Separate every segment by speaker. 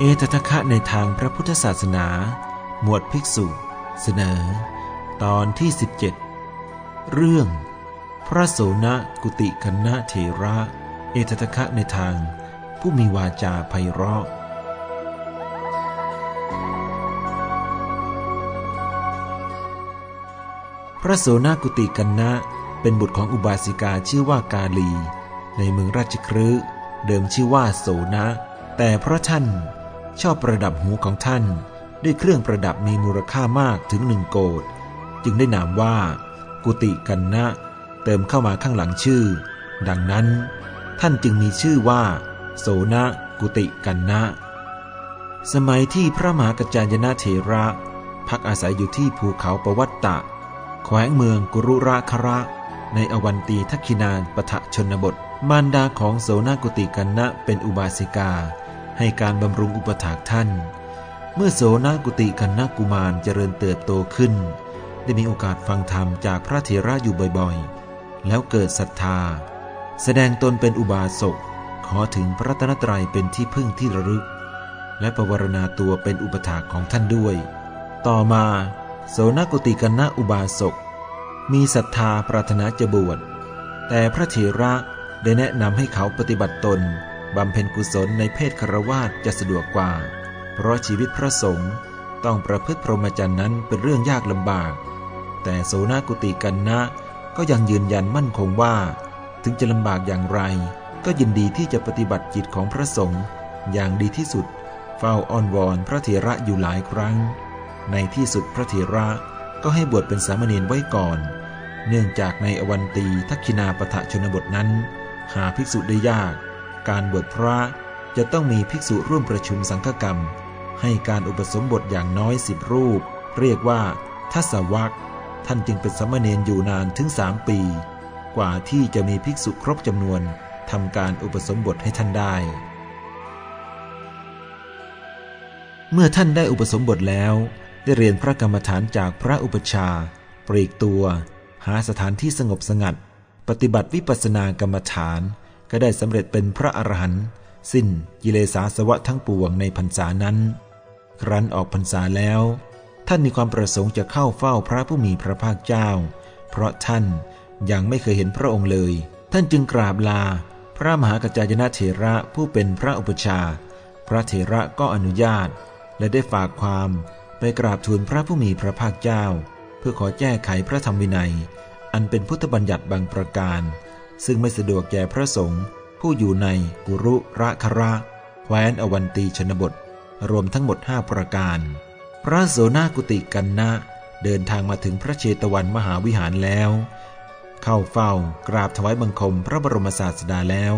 Speaker 1: เอตทะคะในทางพระพุทธศาสนา หมวดภิกษุ เสนอ ตอนที่ 17 เรื่อง พระโสนกุติคณะเถระ เอตทะคะในทาง ผู้มีวาจาไพเราะ พระโสนกุติกันนะเป็นบุตรของอุบาสิกาชื่อว่ากาลี ในเมืองราชครืเดิมชื่อว่าโสนะ แต่เพราะท่าน ชอบประดับหูของท่าน ด้วยเครื่องประดับมีมูลค่ามากถึงหนึ่งโกดจึงได้นามว่า กุติกันนะ เติมเข้ามาข้างหลังชื่อ ดังนั้น ท่านจึงมีชื่อว่า โสนะกุติกันนะ สมัยที่พระมหากัจจายนะเถระ พักอาศัยอยู่ที่ภูเขาปวัตตะแขวงเมืองกุรุราคระ ในอวันตีทักขินานปทะชนบท มารดาของโสนากุติกันนะเป็นอุบาสิกา ให้การบำรุงอุปถากท่าน เมื่อโสนากุติกันนะกุมารเจริญเติบโตขึ้น ได้มีโอกาสฟังธรรมจากพระเถระอยู่บ่อยๆ แล้วเกิดศรัทธา แสดงตนเป็นอุบาสกขอถึงพระตนตรัยเป็นที่พึ่งที่ระลึก และประวรณาตัวเป็นอุปถากของท่านด้วย ต่อมาโสนกุติกันนะอุบาสก มีศรัทธาปรารถนาจะบวชแต่พระเถระได้แนะนำให้เขาปฏิบัติตน บำเพ็ญกุศลในเพศคารวาสจะสะดวกกว่า เพราะชีวิตพระสงฆ์ต้องประพฤติพรหมจรรย์นั้นเป็นเรื่องยากลำบาก แต่โสนากุติกันนะ ก็ยังยืนยันมั่นคงว่า ถึงจะลำบากอย่างไร ก็ยินดีที่จะปฏิบัติจิตของพระสงฆ์อย่างดีที่สุด เฝ้าอ้อนวอนพระเถระอยู่หลายครั้ง ในที่สุดพระเถระก็ให้บวชเป็นสามเณรไว้ก่อน เนื่องจากในอวันตีทักขินาปทะชนบทนั้น หาภิกษุได้ยาก การบวชพระจะต้องมีภิกษุร่วมประชุมสังฆกรรม ให้การอุปสมบทอย่างน้อยสิบรูป เรียกว่าทัศวักท่านจึงเป็นสามเณรอยู่นานถึงสามปี กว่าที่จะมีภิกษุครบจำนวนทำการอุปสมบทให้ท่านได้ เมื่อท่านได้อุปสมบทแล้ว ได้เรียนพระกรรมฐานจากพระอุปชาปลีกตัว หาสถานที่สงบสงัด ปฏิบัติวิปัสสนากรรมฐาน ก็ได้สำเร็จเป็นพระอรหันต์สิ้นกิเลสาสวะทั้งปวงในพรรษานั้น ครั้นออกพรรษาแล้ว ท่านมีความประสงค์จะเข้าเฝ้าพระผู้มีพระภาคเจ้า เพราะท่านยังไม่เคยเห็นพระองค์เลย ท่านจึงกราบลา พระมหากัจจายนะเถระผู้เป็นพระอุปชา พระเถระก็อนุญาต และได้ฝากความไปกราบทูลพระผู้มีพระภาคเจ้า เพื่อขอแก้ไขพระธรรมวินัย อันเป็นพุทธบัญญัติบางประการ ซึ่งไม่สะดวกแก่พระสงฆ์ผู้อยู่ในกุรุระคระแคว้นอวันตีชนบท รวมทั้งหมดห้าประการ พระโสนากุติกันนะเดินทางมาถึงพระเชตวันมหาวิหารแล้ว เข้าเฝ้ากราบถวายบังคมพระบรมศาสดาแล้ว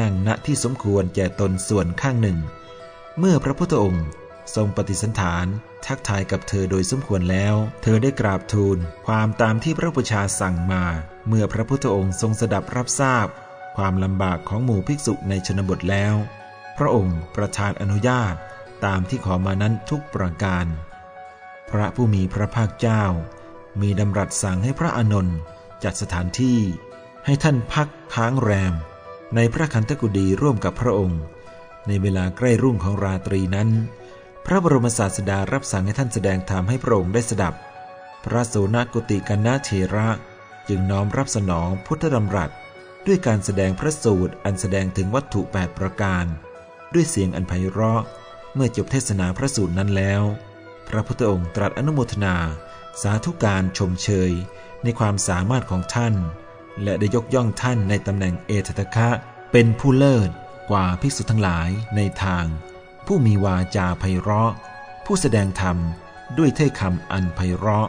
Speaker 1: นั่งณที่สมควรแก่ตนส่วนข้างหนึ่ง เมื่อพระพุทธองค์ ทรงปฏิสันฐานทักทายกับเธอโดยสมควรแล้ว เธอได้กราบทูล ความตามที่พระพุชาสั่งมา เมื่อพระพุทธองค์ทรงสดับรับทราบ ความลำบากของหมู่ภิกษุในชนบทแล้ว พระองค์ประทานอนุญาตตามที่ขอมานั้นทุกประการ พระผู้มีพระภาคเจ้า มีดำรัสสั่งให้พระอานนท์จัดสถานที่ให้ท่านพักค้างแรม ในพระคันธกุฎีร่วมกับพระองค์ ในเวลาใกล้รุ่งของราตรีนั้น พระบรมศาสดารับสั่งให้ท่านแสดงธรรมให้พระองค์ได้สดับ พระโสนกุติกันนาเถระจึงน้อมรับสนองพุทธดำรัส ด้วยการแสดงพระสูตรอันแสดงถึงวัตถุ 8 ประการ ด้วยเสียงอันไพเราะ เมื่อจบเทศนาพระสูตรนั้นแล้ว พระพุทธองค์ตรัสอนุโมทนา สาธุการชมเชย ในความสามารถของท่าน และได้ยกย่องท่านในตำแหน่งเอตตะคะ เป็นผู้เลิศกว่าภิกษุทั้งหลายในทาง ผู้มีวาจาไพเราะ ผู้แสดงธรรมด้วยถ้อยคำอันไพเราะ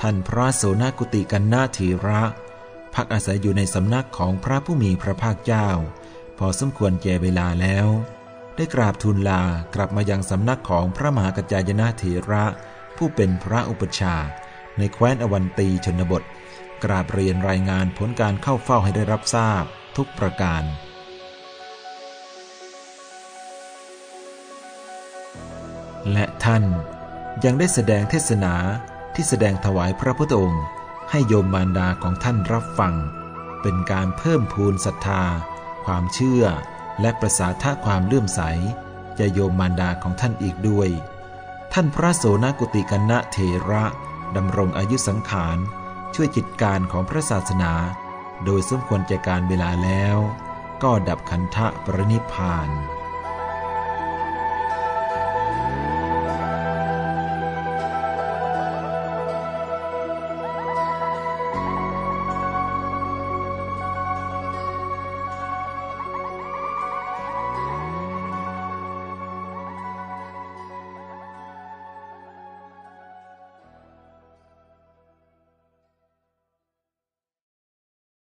Speaker 1: ท่านพระโสนกุติกันนาธีระ พักอาศัยอยู่ในสำนักของพระผู้มีพระภาคเจ้า พอสมควรแก่เวลาแล้ว ได้กราบทูลลากลับมายังสำนักของพระมหากัจจายนะเถระ ผู้เป็นพระอุปชา ในแคว้นอวันตีชนบท กราบเรียนรายงานผลการเข้าเฝ้าให้ได้รับทราบทุกประการ และท่านยังได้แสดงเทศนาที่แสดงถวายพระพุทธองค์ ให้โยมมารดาของท่านรับฟัง เป็นการเพิ่มพูนศรัทธา ความเชื่อ และประสาทะความเลื่อมใสจะโยมมารดาของท่านอีกด้วย ท่านพระโสนกุติกันณเถระดำรงอายุสังขาร ช่วยจิตการของพระศาสนา โดยสมควรแก่การเวลาแล้ว ก็ดับขันธะปรินิพาน